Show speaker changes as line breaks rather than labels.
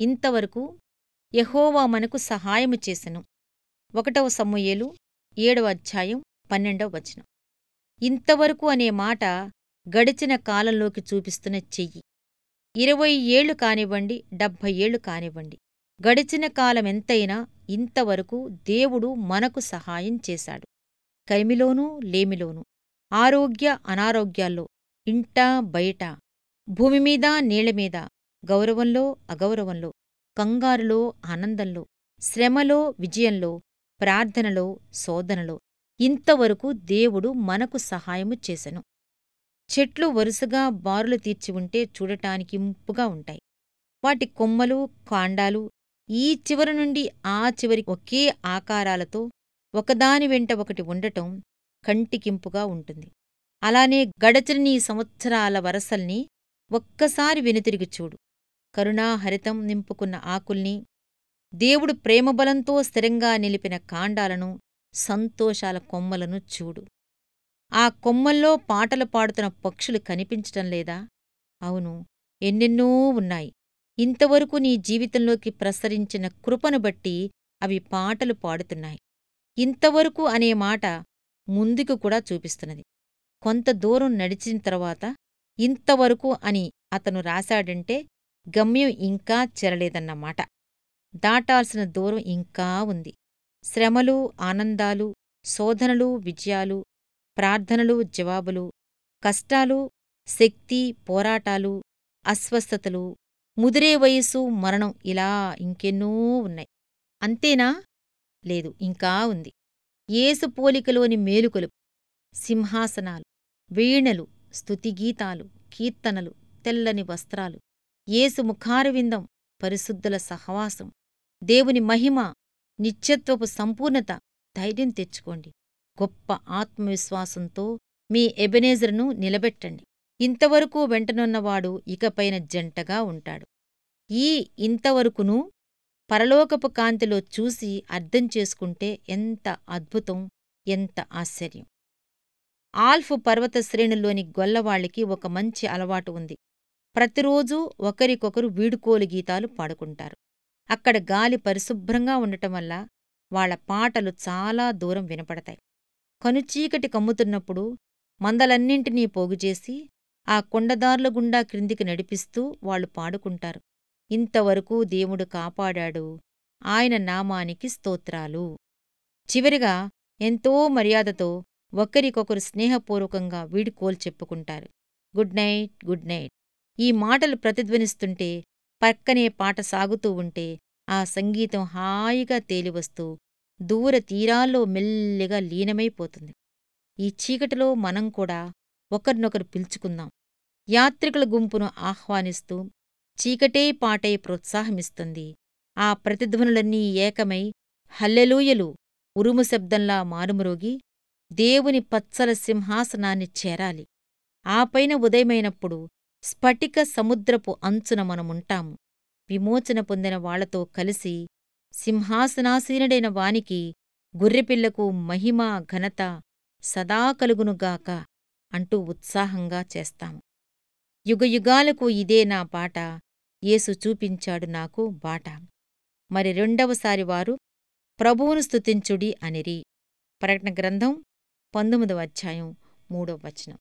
ఇంతవరకు యహోవా మనకు సహాయము చేసెను. ఒకటవ సమూయేలు ఏడవ అధ్యాయం పన్నెండవ వచనం. ఇంతవరకు అనే మాట గడిచిన కాలంలోకి చూపిస్తున్న చెయ్యి. ఇరవై ఏళ్ళు కానివ్వండి డెబ్భై ఏళ్ళు కానివ్వండి. గడిచిన కాలమెంతైనా ఇంతవరకు దేవుడు మనకు సహాయం చేశాడు. కరిమిలోనూ లేమిలోనూ ఆరోగ్య అనారోగ్యాల్లో ఇంటా బయట భూమిమీద నీళ్ళమీద గౌరవంలో అగౌరవంలో కంగారులో ఆనందంలో శ్రమలో విజయంలో ప్రార్థనలో శోధనలో ఇంతవరకు దేవుడు మనకు సహాయము చేశను చెట్లు వరుసగా బారులు తీర్చి ఉంటే చూడటానికి ఇంపుగా ఉంటాయి. వాటి కొమ్మలు కాండాలు ఈ చివరి నుండి ఆ చివరి ఒకే ఆకారాలతో ఒకదాని వెంట ఒకటి ఉండటం కంటికింపుగా ఉంటుంది. అలానే గడచిన నీ సంవత్సరాల వరసల్ని ఒక్కసారి వెనుతిరిగి చూడు. కరుణాహరితం నింపుకున్న ఆకుల్ని దేవుడు ప్రేమబలంతో స్థిరంగా నిలిపిన కాండాలను సంతోషాల కొమ్మలను చూడు. ఆ కొమ్మల్లో పాటలు పాడుతున్న పక్షులు కనిపించటం లేదా? అవును ఎన్నెన్నో ఉన్నాయి. ఇంతవరకు నీ జీవితంలోకి ప్రసరించిన కృపను బట్టి అవి పాటలు పాడుతున్నాయి. ఇంతవరకు అనే మాట ముందుకు కూడా చూపిస్తున్నది. కొంత దూరం నడిచిన తర్వాత ఇంతవరకు అని అతను రాశాడంటే గమ్యం ఇంకా చేరలేదన్నమాట. దాటాల్సిన దూరం ఇంకా ఉంది. శ్రమలు ఆనందాలు శోధనలు విజయాలు ప్రార్థనలు జవాబులు కష్టాలు శక్తి పోరాటాలు అస్వస్థతలు ముదిరే వయస్సు మరణం ఇలా ఇంకెన్నో ఉన్నాయి. అంతేనా? లేదు ఇంకా ఉంది. ఏసు పోలికలోని సింహాసనాలు వీణలు స్తుతిగీతాలు కీర్తనలు తెల్లని వస్త్రాలు ఏసు ముఖారవిందం పరిశుద్ధుల సహవాసం దేవుని మహిమ నిత్యత్వపు సంపూర్ణత ధైర్యం తెచ్చుకోండి. గొప్ప ఆత్మవిశ్వాసంతో మీ ఎబెనేజర్ను నిలబెట్టండి. ఇంతవరకు వెంటనున్నవాడు ఇకపైన జంటగా ఉంటాడు. ఈ ఇంతవరకునూ పరలోకపు కాంతిలో చూసి అర్థం చేసుకుంటే ఎంత అద్భుతం ఎంత ఆశ్చర్యం. ఆల్ఫ్ పర్వత శ్రేణుల్లోని గొల్లవాళ్ళకి ఒక మంచి అలవాటు ఉంది. ప్రతిరోజూ ఒకరికొకరు వీడుకోలు గీతాలు పాడుకుంటారు. అక్కడ గాలి పరిశుభ్రంగా ఉండటం వల్ల వాళ్ళ పాటలు చాలా దూరం వినపడతాయి. కనుచీకటి కమ్ముతున్నప్పుడు మందలన్నింటినీ పోగుచేసి ఆ కొండదార్ల గుండా క్రిందికి నడిపిస్తూ వాళ్ళు పాడుకుంటారు. ఇంతవరకు దేవుడు కాపాడాడు. ఆయన నామానికి స్తోత్రాలు. చివరిగా ఎంతో మర్యాదతో ఒకరికొకరు స్నేహపూర్వకంగా వీడుకోలు చెప్పుకుంటారు. Good night good night. ఈ మాటలు ప్రతిధ్వనిస్తుంటే పక్కనే పాట సాగుతూ ఉంటే ఆ సంగీతం హాయిగా తేలివస్తూ దూర తీరాల్లో మెల్లిగా లీనమైపోతుంది. ఈ చీకటిలో మనం కూడా ఒకరినొకరు పిలుచుకుందాం. యాత్రికుల గుంపును ఆహ్వానిస్తూ చీకటే పాటై ప్రోత్సాహమిస్తుంది. ఆ ప్రతిధ్వనులన్నీ ఏకమై హల్లెలూయలు ఉరుము శబ్దంలా మారుమురోగి దేవుని పచ్చల సింహాసనాన్ని చేరాలి. ఆపైన ఉదయమైనప్పుడు స్ఫటిక సముద్రపు అంచున మనముంటాము. విమోచన పొందిన వాళ్ళతో కలిసి సింహాసనాసీనుడైన వానికి గొర్రెపిల్లకు మహిమ ఘనత సదా కలుగునుగాక అంటూ ఉత్సాహంగా చేస్తాము. యుగయుగాలకు ఇదే నా బాట యేసు చూపించాడు నాకు బాట. మరి రెండవసారి వారు ప్రభువును స్తుతించుడి అనిరి. ప్రకటన గ్రంథం పంతొమ్మిదవ అధ్యాయం మూడవ వచనం.